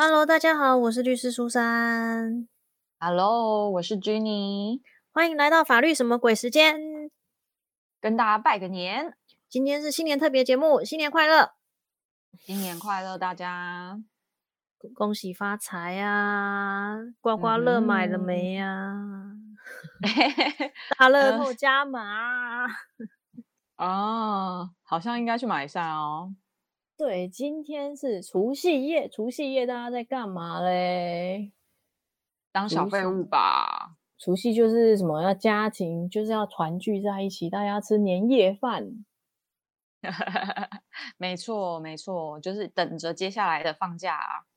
Hello，大家好，我是律师苏珊。Hello，我是 Jenny，欢迎来到法律什么鬼时间。跟大家拜个年，今天是新年特别节目，新年快乐，新年快乐，大家！恭喜发财啊！刮刮乐买了没呀、大乐透加码。哦，好像应该去买一下哦。对，今天是除夕夜，除夕夜大家在干嘛嘞？当小废物吧。除夕就是什么？要家庭，就是要团聚在一起，大家吃年夜饭。没错，没错，就是等着接下来的放假、啊。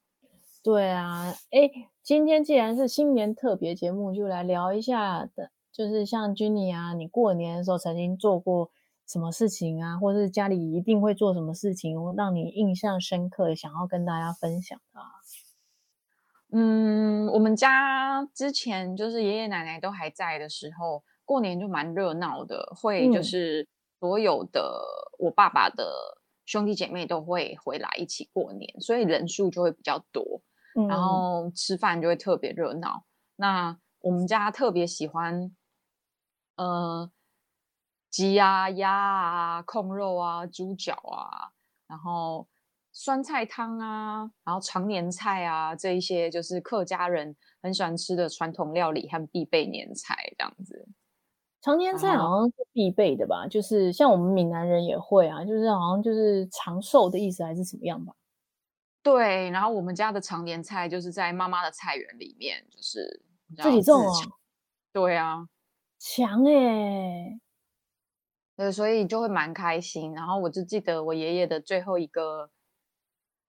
对啊，哎，今天既然是新年特别节目，就来聊一下的，就是像 Jenny 啊，你过年的时候曾经做过什么事情啊，或是家里一定会做什么事情，让你印象深刻，想要跟大家分享的、啊。嗯，我们家之前就是爷爷奶奶都还在的时候，过年就蛮热闹的，会就嗯是所有的我爸爸的兄弟姐妹都会回来一起过年，所以人数就会比较多。嗯，然后吃饭就会特别热闹。那我们家特别喜欢，呃，鸡啊、鸭啊、控肉啊、猪脚啊，然后酸菜汤啊，然后常年菜啊，这一些就是客家人很喜欢吃的传统料理和必备年菜，这样子。常年菜好像是必备的吧，就是像我们闽南人也会啊，就是好像就是长寿的意思还是什么样吧？对，然后我们家的常年菜就是在妈妈的菜园里面，就是自己道种哦自，对啊，强哎、对，所以就会蛮开心。然后我就记得我爷爷的最后一个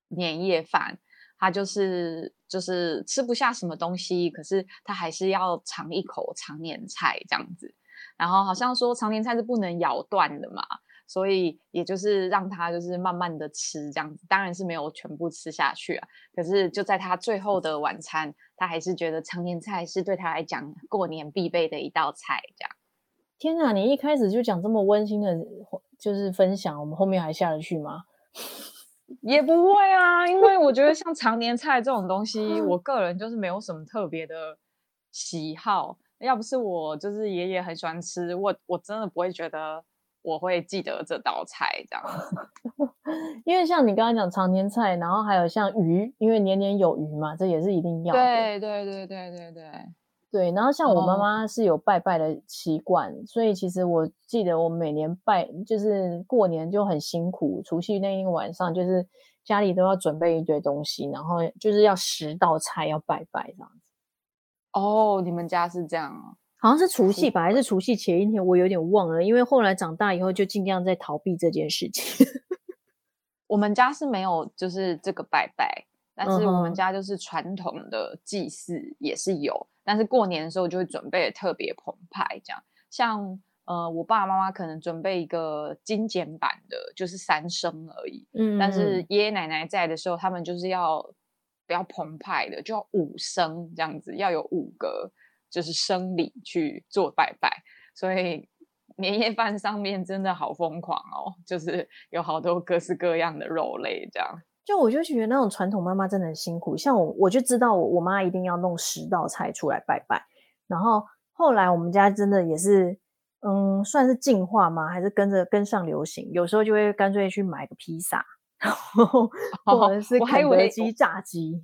年夜饭，他就是就是吃不下什么东西，可是他还是要尝一口常年菜这样子。然后好像说常年菜是不能咬断的嘛，所以也就是让他就是慢慢的吃这样子，当然是没有全部吃下去啊。可是就在他最后的晚餐，他还是觉得常年菜是对他来讲过年必备的一道菜这样。天哪，你一开始就讲这么温馨的，就是分享，我们后面还下得去吗？也不会啊，因为我觉得像常年菜这种东西，我 个人就是没有什么特别的喜好。要不是我就是爷爷很喜欢吃，我我真的不会觉得我会记得这道菜这样子。因为像你刚刚讲常年菜，然后还有像鱼，因为年年有余嘛，这也是一定要的。对对对对对对，对，然后像我妈哦妈是有拜拜的习惯，所以其实我记得我每年拜就是过年就很辛苦，除夕那一个晚上就是家里都要准备一堆东西，然后就是要十道菜要拜拜这样子。哦，你们家是这样哦。好像是除夕吧，还是除夕前一天，我有点忘了，因为后来长大以后就尽量在逃避这件事情。我们家是没有就是这个拜拜，但是我们家就是传统的祭祀也是有，但是过年的时候就会准备的特别澎湃，这样。像呃，我爸爸妈妈可能准备一个精简版的，就是三声而已，嗯，但是爷爷奶奶在的时候，他们就是要比较澎湃的，就要五声这样子，要有五个就是生理去做拜拜，所以年夜饭上面真的好疯狂哦，就是有好多各式各样的肉类这样。就我就觉得那种传统妈妈真的很辛苦，像我我就知道我我妈一定要弄十道菜出来拜拜，然后后来我们家真的也是，嗯，算是进化吗？还是跟着跟上流行？有时候就会干脆去买个披萨，然后 或者是肯德为基炸鸡。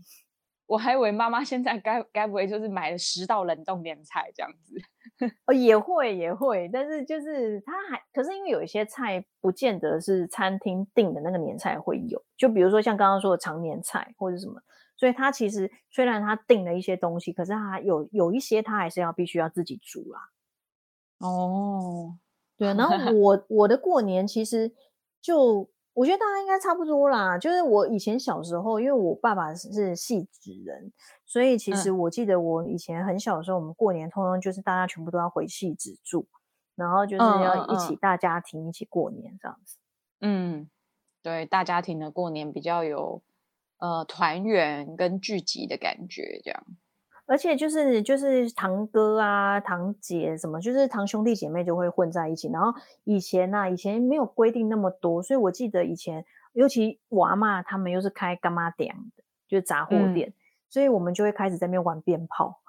我还以为妈妈现在该该不会就是买了十道冷冻年菜这样子？哦，也会也会，但是就是它还，可是因为有一些菜不见得是餐厅订的那个年菜会有，就比如说像刚刚说的常年菜或者什么，所以它其实虽然它订了一些东西，可是它有有一些它还是要必须要自己煮啦。哦，对啊，然后 我我的过年其实就我觉得大家应该差不多啦，就是我以前小时候，因为我爸爸是是戏子人，所以其实我记得我以前很小的时候，我们过年通常就是大家全部都要回戏子住，然后就是嗯要嗯一起大家庭一起过年这样子。嗯，对，大家庭的过年比较有呃团圆跟聚集的感觉，这样。而且就是就是堂哥啊、堂姐什么，就是堂兄弟姐妹就会混在一起。然后以前呐、以前没有规定那么多，所以我记得以前，尤其我阿妈他们又是开干妈店的，就是杂货店，所以我们就会开始在那边玩鞭炮。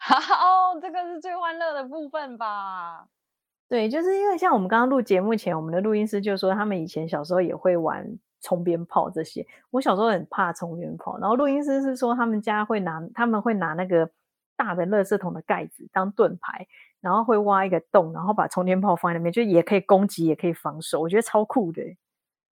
哦，这个是最欢乐的部分吧？对，就是因为像我们刚刚录节目前，我们的录音师就说他们以前小时候也会玩冲鞭炮这些。我小时候很怕冲鞭炮，然后录音师是说他们家会拿他们会拿那个大的垃圾桶的盖子当盾牌，然后会挖一个洞，然后把冲天炮放在那边，就也可以攻击，也可以防守。我觉得超酷的，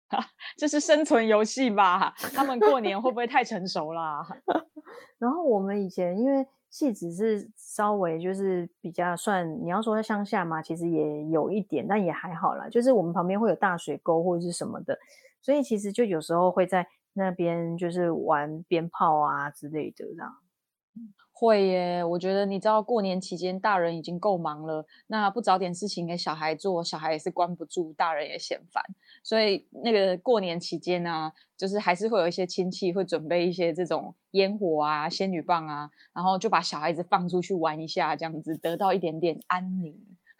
这是生存游戏吧？他们过年会不会太成熟啦？然后我们以前因为。戏子是稍微就是比较算，你要说在乡下嘛，其实也有一点，但也还好啦。就是我们旁边会有大水沟或者是什么的，所以其实就有时候会在那边就是玩鞭炮啊之类的这样。会耶，我觉得你知道过年期间大人已经够忙了，那不找点事情给小孩做，小孩也是关不住，大人也嫌烦，所以那个过年期间呢，就是还是会有一些亲戚会准备一些这种烟火啊、仙女棒啊，然后就把小孩子放出去玩一下，这样子得到一点点安宁。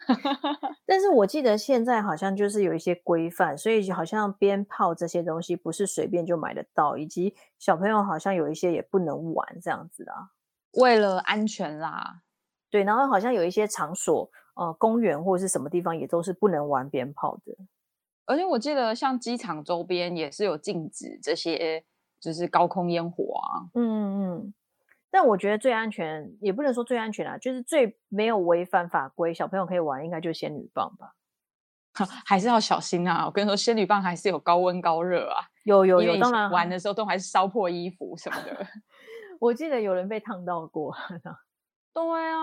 但是我记得现在好像就是有一些规范，所以好像鞭炮这些东西不是随便就买得到，以及小朋友好像有一些也不能玩这样子啊。为了安全啦，对，然后好像有一些场所，呃，公园或者是什么地方也都是不能玩鞭炮的。而且我记得像机场周边也是有禁止这些，就是高空烟火啊。嗯嗯。但我觉得最安全，也不能说最安全啊，就是最没有违反法规，小朋友可以玩，应该就是仙女棒吧。还是要小心啊！我跟你说，仙女棒还是有高温高热啊。有有有，当然玩的时候都还是烧破衣服什么的。我记得有人被烫到过。对啊，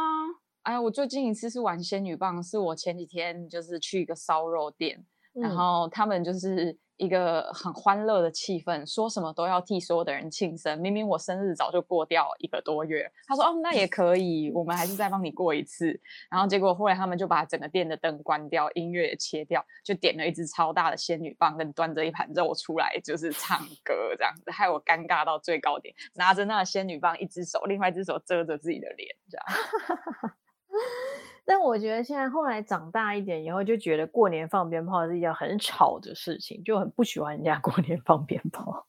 哎呀，我最近一次是玩仙女棒，是我前几天就是去一个烧肉店，然后他们就是。一个很欢乐的气氛，说什么都要替所有的人庆生。明明我生日早就过掉一个多月，他说：“哦，那也 可以，我们还是再帮你过一次。”然后结果后来他们就把整个店的灯关掉，音乐也切掉，就点了一支超大的仙女棒，跟端着一盘肉出来，就是唱歌这样子，害我尴尬到最高点，拿着那个仙女棒，一只手，另外一只手遮着自己的脸，这样。但我觉得现在后来长大一点以后，就觉得过年放鞭炮是一件很吵的事情，就很不喜欢人家 过年放鞭炮，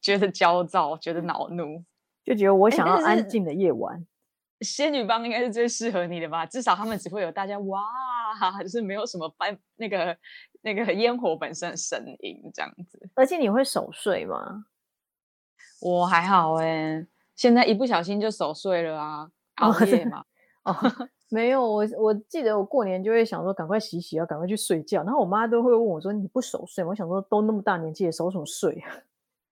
觉得焦躁，觉得恼怒，就觉得我想要安静的夜晚。仙女棒应该是最适合你的吧？至少他们只会有大家哇，就是没有什么班那个那个烟火本身的声音这样子。而且你会守岁吗？我还好哎，现在一不小心就守岁了啊，熬夜嘛。哦。没有我，我记得我过年就会想说赶快洗洗，啊赶快去睡觉。然后我妈都会问我说：“你不守岁？”我想说都那么大年纪了，守什么岁啊？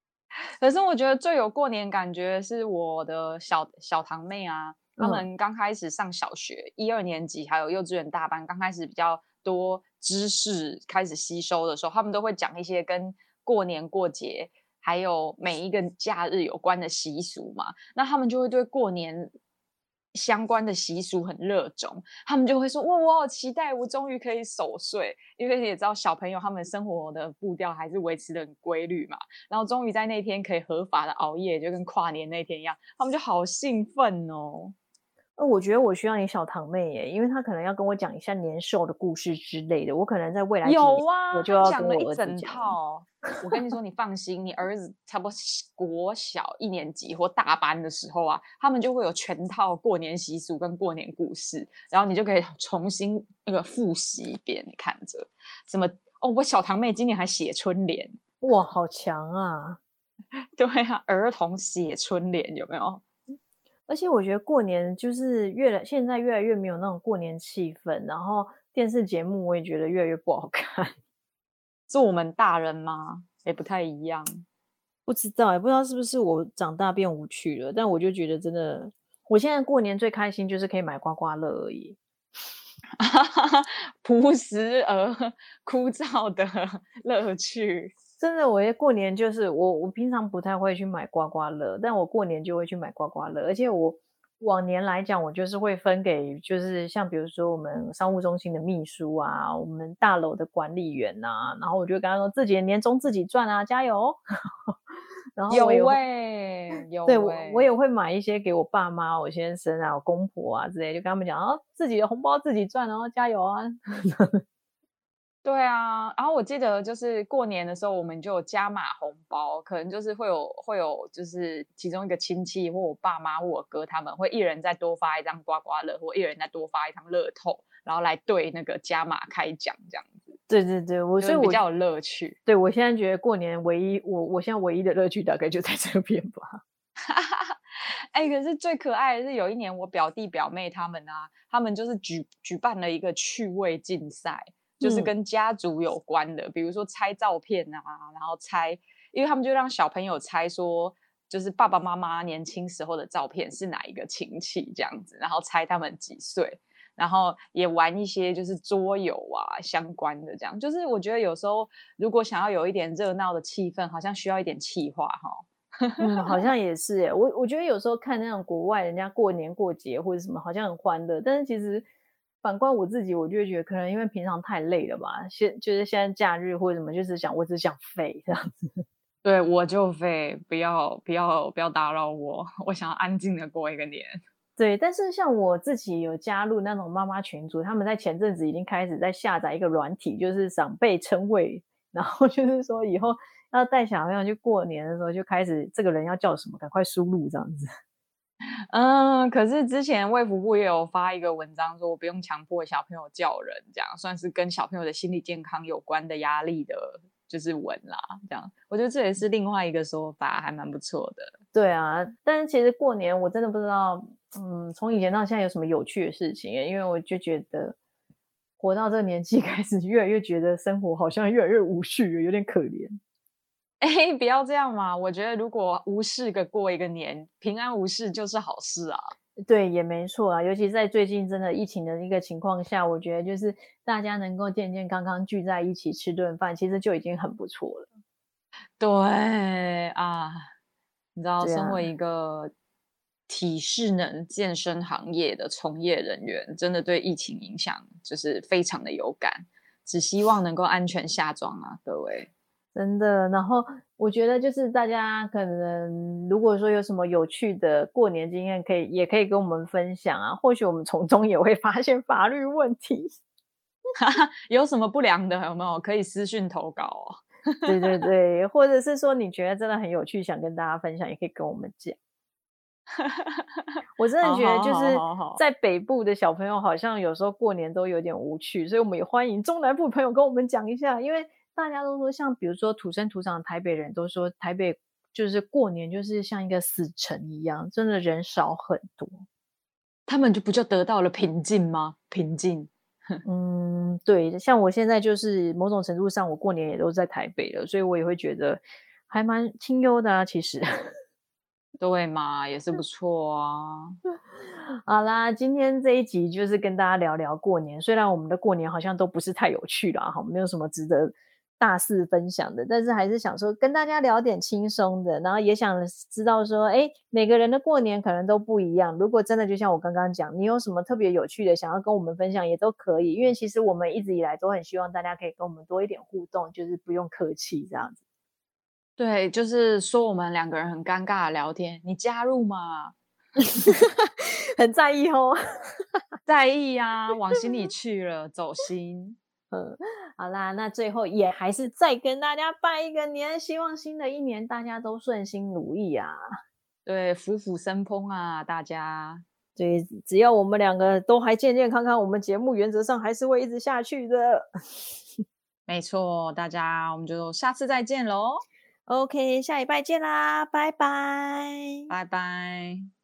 可是我觉得最有过年感觉是我的小小堂妹啊，他们刚开始上小学一二年级，还有幼稚园大班，刚开始比较多知识开始吸收的时候，他们都会讲一些跟过年过节还有每一个假日有关的习俗嘛。那他们就会对过年。相关的习俗很热衷，他们就会说：“哇，我好期待，我终于可以守岁。”因为你也知道小朋友他们生活的步调还是维持的很规律嘛，然后终于在那天可以合法的熬夜，就跟跨年那天一样，他们就好兴奋哦。呃，我觉得我需要你小堂妹耶，因为她可能要跟我讲一下年兽的故事之类的。我可能在未来有啊，我就要讲了一整套。我跟你说，你放心，你儿子差不多国小一年级或大班的时候啊，他们就会有全套过年习俗跟过年故事，然后你就可以重新那个复习一遍。你看着什么？哦，我小堂妹今年还写春联，哇，好强啊！对啊，儿童写春联有没有？而且我觉得过年就是越来现在越来越没有那种过年气氛，然后电视节目我也觉得越来越不好看。是我们大人吗？也不太一样，不知道也不知道是不是我长大变无趣了。但我就觉得真的，我现在过年最开心就是可以买刮刮乐而已，朴实而枯燥的乐趣。真的，我过年就是我，我平常不太会去买刮刮乐，但我过年就会去买刮刮乐。而且我往年来讲，我就是会分给，就是像比如说我们商务中心的秘书啊，我们大楼的管理员呐，然后我就跟他说自己的年终自己赚啊，加油。然后有喂，有对我我也会买一些给我爸妈、我先生啊、我公婆啊之类，就跟他们讲啊，自己的红包自己赚，然后加油啊。对啊，然后我记得就是过年的时候，我们就有加码红包，可能就是会有会有就是其中一个亲戚或我爸妈或我哥他们会一人再多发一张刮刮乐，或一人再多发一张乐透，然后来对那个加码开奖这样子。对对对，我所以比较有乐趣。对我现在觉得过年唯一我我现在唯一的乐趣大概就在这边吧。哎，可是最可爱的是有一年我表弟表妹他们啊，他们就是举举办了一个趣味竞赛。就是跟家族有关的，比如说猜照片啊，然后猜，因为他们就让小朋友猜说，就是爸爸妈妈年轻时候的照片是哪一个亲戚这样子，然后猜他们几岁，然后也玩一些就是桌游啊相关的这样。就是我觉得有时候如果想要有一点热闹的气氛，好像需要一点气话哈。嗯，好像也是诶。我我觉得有时候看那种国外人家过年过节或者什么，好像很欢乐，但是其实。反观我自己，我就会觉得可能因为平常太累了吧，现就是现在假日或者什么，就是想我只想废这样子。对，我就废，不要不要不要打扰我，我想要安静的过一个年。对，但是像我自己有加入那种妈妈群组，他们在前阵子已经开始在下载一个软体，就是长辈称谓，然后就是说以后要带小朋友去过年的时候，就开始这个人要叫什么，赶快输入这样子。嗯，可是之前卫福部也有发一个文章，说不用强迫小朋友叫人，这样算是跟小朋友的心理健康有关的压力的，就是文啦。这样，我觉得这也是另外一个说法，还蛮不错的。对啊，但是其实过年我真的不知道，嗯，从以前到现在有什么有趣的事情？因为我就觉得活到这个年纪，开始越来越觉得生活好像越来越无趣，有点可怜。哎，不要这样嘛！我觉得如果无事个过一个年，平安无事就是好事啊。对，也没错啊。尤其在最近真的疫情的一个情况下，我觉得就是大家能够健健康康聚在一起吃顿饭，其实就已经很不错了。对啊，你知道，身为一个体适能健身行业的从业人员，真的对疫情影响就是非常的有感。只希望能够安全下庄啊，各位。真的，然后我觉得就是大家可能如果说有什么有趣的过年经验，可以也可以跟我们分享啊。或许我们从中也会发现法律问题，有什么不良的有没有？可以私讯投稿哦。对对 对，或者是说你觉得真的很有趣，想跟大家分享，也可以跟我们讲。我真的觉得就是在北部的小朋友好像有时候过年都有点无趣，所以我们也欢迎中南部朋友跟我们讲一下，因为。大家都说，像比如说土生土长的台北人都说，台北就是过年就是像一个死城一样，真的人少很多。他们就不就得到了平静吗？平静。嗯，对。像我现在就是某种程度上，我过年也都在台北了，所以我也会觉得还蛮清幽的啊。其实，对嘛，也是不 错啊。好啦，今天这一集就是跟大家聊聊过年。虽然我们的过年好像都不是太有趣了哈，没有什么值得。大肆分享的，但是还是想说跟大家聊点轻松的，然后也想知道说，哎，每个人的过年可能都不一样。如果真的就像我刚刚讲，你有什么特别有趣的想要跟我们分享，也都可以。因为其实我们一直以来都很希望大家可以跟我们多一点互动，就是不用客气这样子。对，就是说我们两个人很尴尬的聊天，你加入吗？很在意哦，在意呀，往心里 去了，走心。嗯，好啦，那最后也还是再跟大家拜一个年，希望新的一年大家都顺心如意啊！对，福福生风啊，大家。对，只要我们两个都还健健康康，我们节目原则上还是会一直下去的。没错，大家，我们就下次再见喽。OK，下礼拜见啦，拜拜，拜拜。